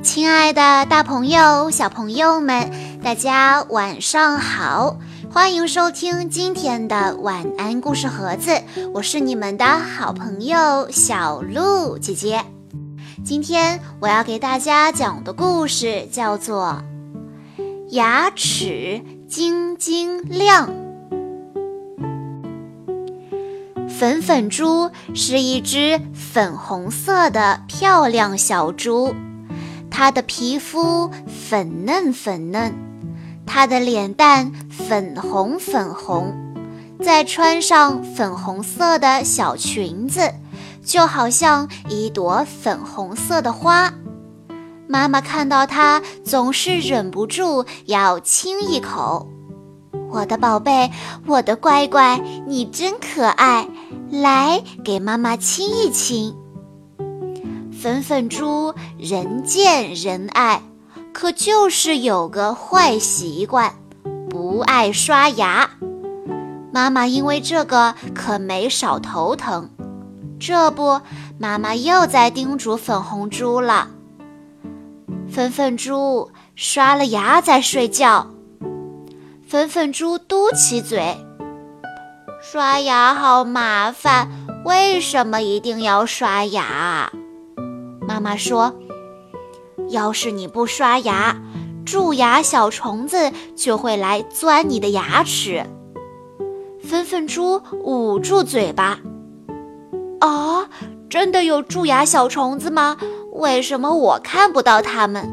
亲爱的，大朋友、小朋友们，大家晚上好！欢迎收听今天的晚安故事盒子，我是你们的好朋友小鹿姐姐。今天我要给大家讲的故事叫做《牙齿晶晶亮》。粉粉猪是一只粉红色的漂亮小猪，它的皮肤粉嫩粉嫩，它的脸蛋粉红粉红，再穿上粉红色的小裙子，就好像一朵粉红色的花。妈妈看到它，总是忍不住要亲一口。我的宝贝，我的乖乖，你真可爱，来给妈妈亲一亲。粉粉猪人见人爱，可就是有个坏习惯，不爱刷牙。妈妈因为这个可没少头疼。这不，妈妈又在叮嘱粉红猪了：粉粉猪刷了牙再睡觉。粉粉猪嘟起嘴，刷牙好麻烦，为什么一定要刷牙？妈妈说，要是你不刷牙，蛀牙小虫子就会来钻你的牙齿。粉粉猪捂住嘴巴，啊，真的有蛀牙小虫子吗？为什么我看不到它们？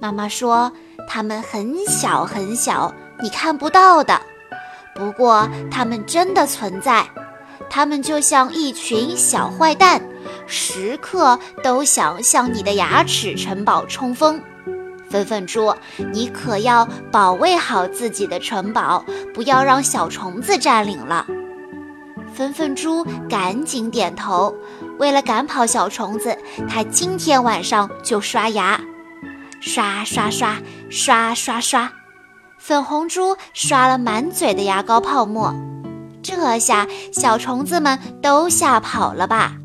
妈妈说。它们很小很小，你看不到的。不过它们真的存在，它们就像一群小坏蛋，时刻都想向你的牙齿城堡冲锋。粉粉猪，你可要保卫好自己的城堡，不要让小虫子占领了。粉粉猪赶紧点头。为了赶跑小虫子，它今天晚上就刷牙。刷刷刷刷刷刷，粉红猪刷了满嘴的牙膏泡沫，这下小虫子们都吓跑了吧？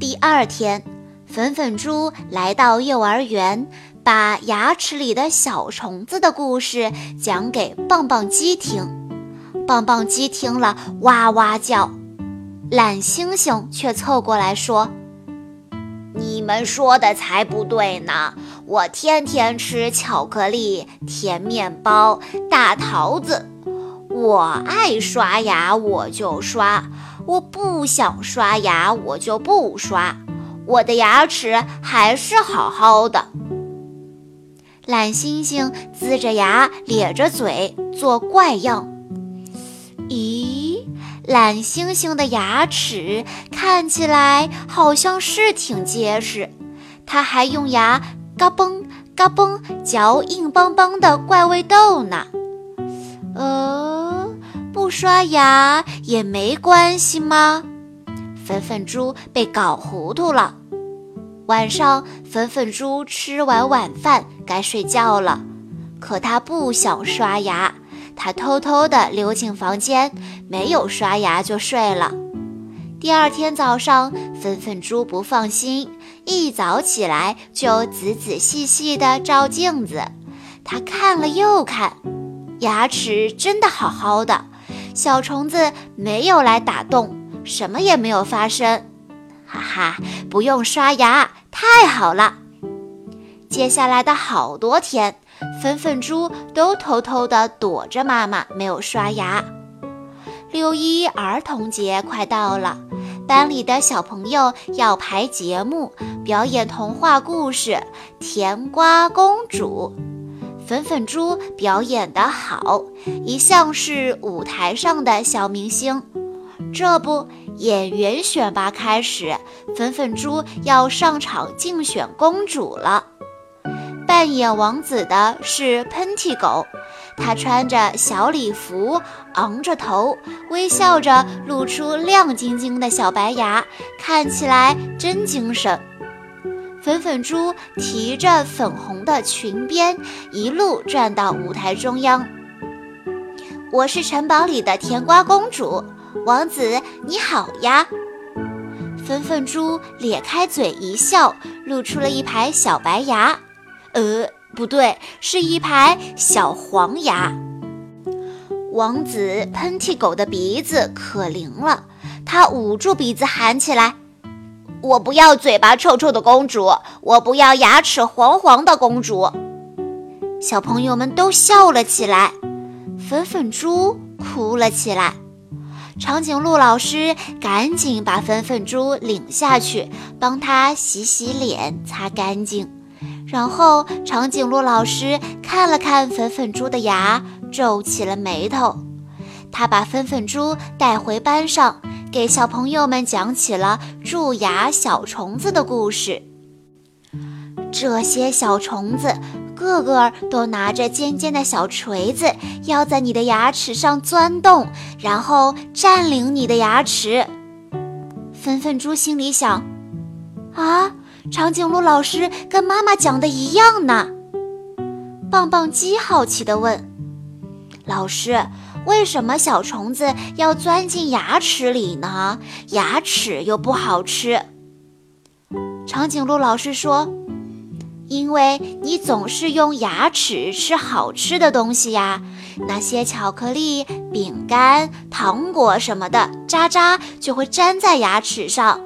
第二天，粉粉猪来到幼儿园，把牙齿里的小虫子的故事讲给棒棒鸡听。棒棒鸡听了哇哇叫，懒星星却凑过来说：“你们说的才不对呢。”我天天吃巧克力、甜面包、大桃子，我爱刷牙我就刷，我不想刷牙我就不刷，我的牙齿还是好好的。懒星星龇着牙咧着嘴做怪样，咦，懒星星的牙齿看起来好像是挺结实，他还用牙。嘎嘣嘎嘣，嚼硬邦邦的怪味豆呢。呃，不刷牙也没关系吗？粉粉猪被搞糊涂了。晚上，粉粉猪吃完晚饭该睡觉了，可他不想刷牙，他偷偷地溜进房间，没有刷牙就睡了。第二天早上，粉粉猪不放心，一早起来就仔仔细细地照镜子。他看了又看，牙齿真的好好的，小虫子没有来打洞，什么也没有发生。哈哈，不用刷牙，太好了！接下来的好多天，粉粉猪都偷偷地躲着妈妈，没有刷牙。六一儿童节快到了，班里的小朋友要排节目，表演童话故事《甜瓜公主》。粉粉猪表演得好，一向是舞台上的小明星。这不，演员选拔开始，粉粉猪要上场竞选公主了。扮演王子的是喷嚏狗，他穿着小礼服，昂着头，微笑着，露出亮晶晶的小白牙，看起来真精神。粉粉猪提着粉红的裙边，一路转到舞台中央。我是城堡里的甜瓜公主，王子你好呀！粉粉猪咧开嘴一笑，露出了一排小白牙，呃，不对，是一排小黄牙。王子喷嚏狗的鼻子可灵了，他捂住鼻子喊起来：“我不要嘴巴臭臭的公主，我不要牙齿黄黄的公主。”小朋友们都笑了起来，粉粉猪哭了起来。长颈鹿老师赶紧把粉粉猪领下去，帮他洗洗脸、擦干净。然后长颈鹿老师看了看粉粉猪的牙，皱起了眉头。他把粉粉猪带回班上，给小朋友们讲起了蛀牙小虫子的故事。这些小虫子。个个都拿着尖尖的小锤子，要在你的牙齿上钻洞，然后占领你的牙齿。粉粉猪心里想：啊，长颈鹿老师跟妈妈讲的一样呢。棒棒鸡好奇地问：“老师，为什么小虫子要钻进牙齿里呢？牙齿又不好吃。”长颈鹿老师说。因为你总是用牙齿吃好吃的东西呀，那些巧克力、饼干、糖果什么的，渣渣就会粘在牙齿上。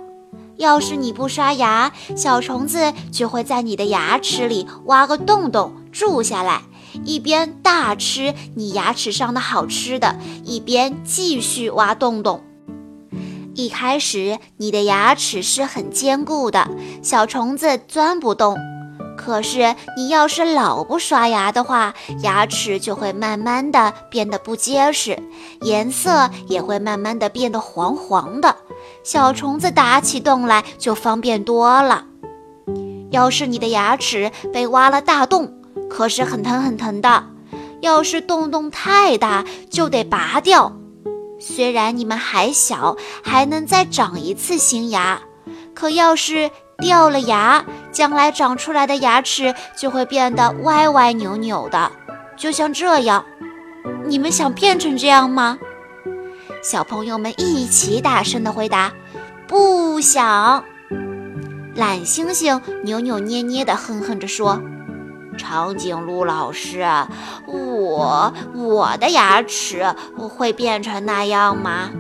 要是你不刷牙，小虫子就会在你的牙齿里挖个洞洞住下来，一边大吃你牙齿上的好吃的，一边继续挖洞洞。一开始你的牙齿是很坚固的，小虫子钻不动。可是，你要是老不刷牙的话，牙齿就会慢慢的变得不结实，颜色也会慢慢的变得黄黄的。小虫子打起洞来就方便多了。要是你的牙齿被挖了大洞，可是很疼很疼的。要是洞洞太大，就得拔掉。虽然你们还小，还能再长一次新牙，可要是……掉了牙，将来长出来的牙齿就会变得歪歪扭扭的，就像这样。你们想变成这样吗？小朋友们一起大声地回答：“不想。”懒星星扭扭捏捏地哼哼着说：“长颈鹿老师，我我的牙齿会变成那样吗？”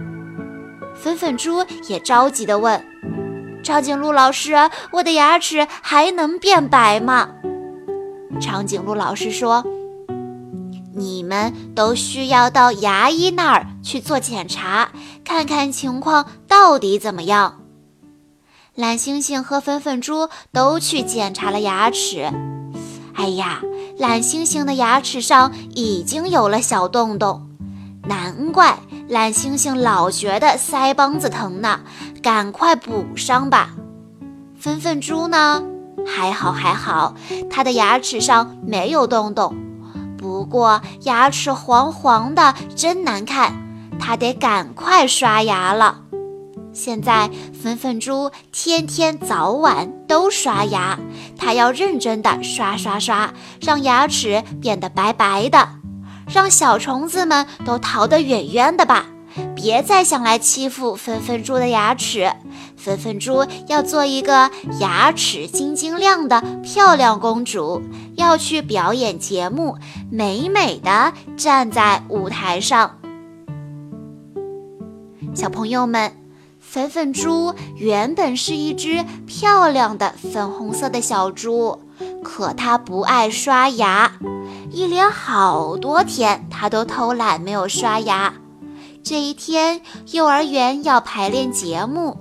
粉粉猪也着急地问。长颈鹿老师，我的牙齿还能变白吗？长颈鹿老师说：“你们都需要到牙医那儿去做检查，看看情况到底怎么样。”蓝猩猩和粉粉猪都去检查了牙齿。哎呀，蓝猩猩的牙齿上已经有了小洞洞，难怪蓝猩猩老觉得腮帮子疼呢。赶快补上吧，粉粉猪呢？还好还好，它的牙齿上没有洞洞，不过牙齿黄黄的，真难看，它得赶快刷牙了。现在粉粉猪天天早晚都刷牙，它要认真的刷刷刷，让牙齿变得白白的，让小虫子们都逃得远远的吧。别再想来欺负粉粉猪的牙齿，粉粉猪要做一个牙齿晶晶亮的漂亮公主，要去表演节目，美美的站在舞台上。小朋友们，粉粉猪原本是一只漂亮的粉红色的小猪，可它不爱刷牙，一连好多天它都偷懒没有刷牙。这一天，幼儿园要排练节目，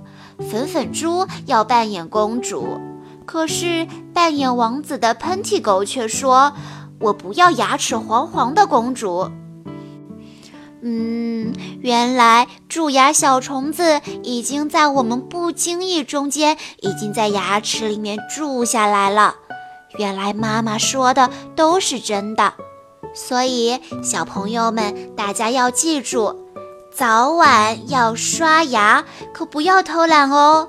粉粉猪要扮演公主，可是扮演王子的喷嚏狗却说：“我不要牙齿黄黄的公主。”嗯，原来蛀牙小虫子已经在我们不经意中间，已经在牙齿里面住下来了。原来妈妈说的都是真的，所以小朋友们，大家要记住。早晚要刷牙，可不要偷懒哦。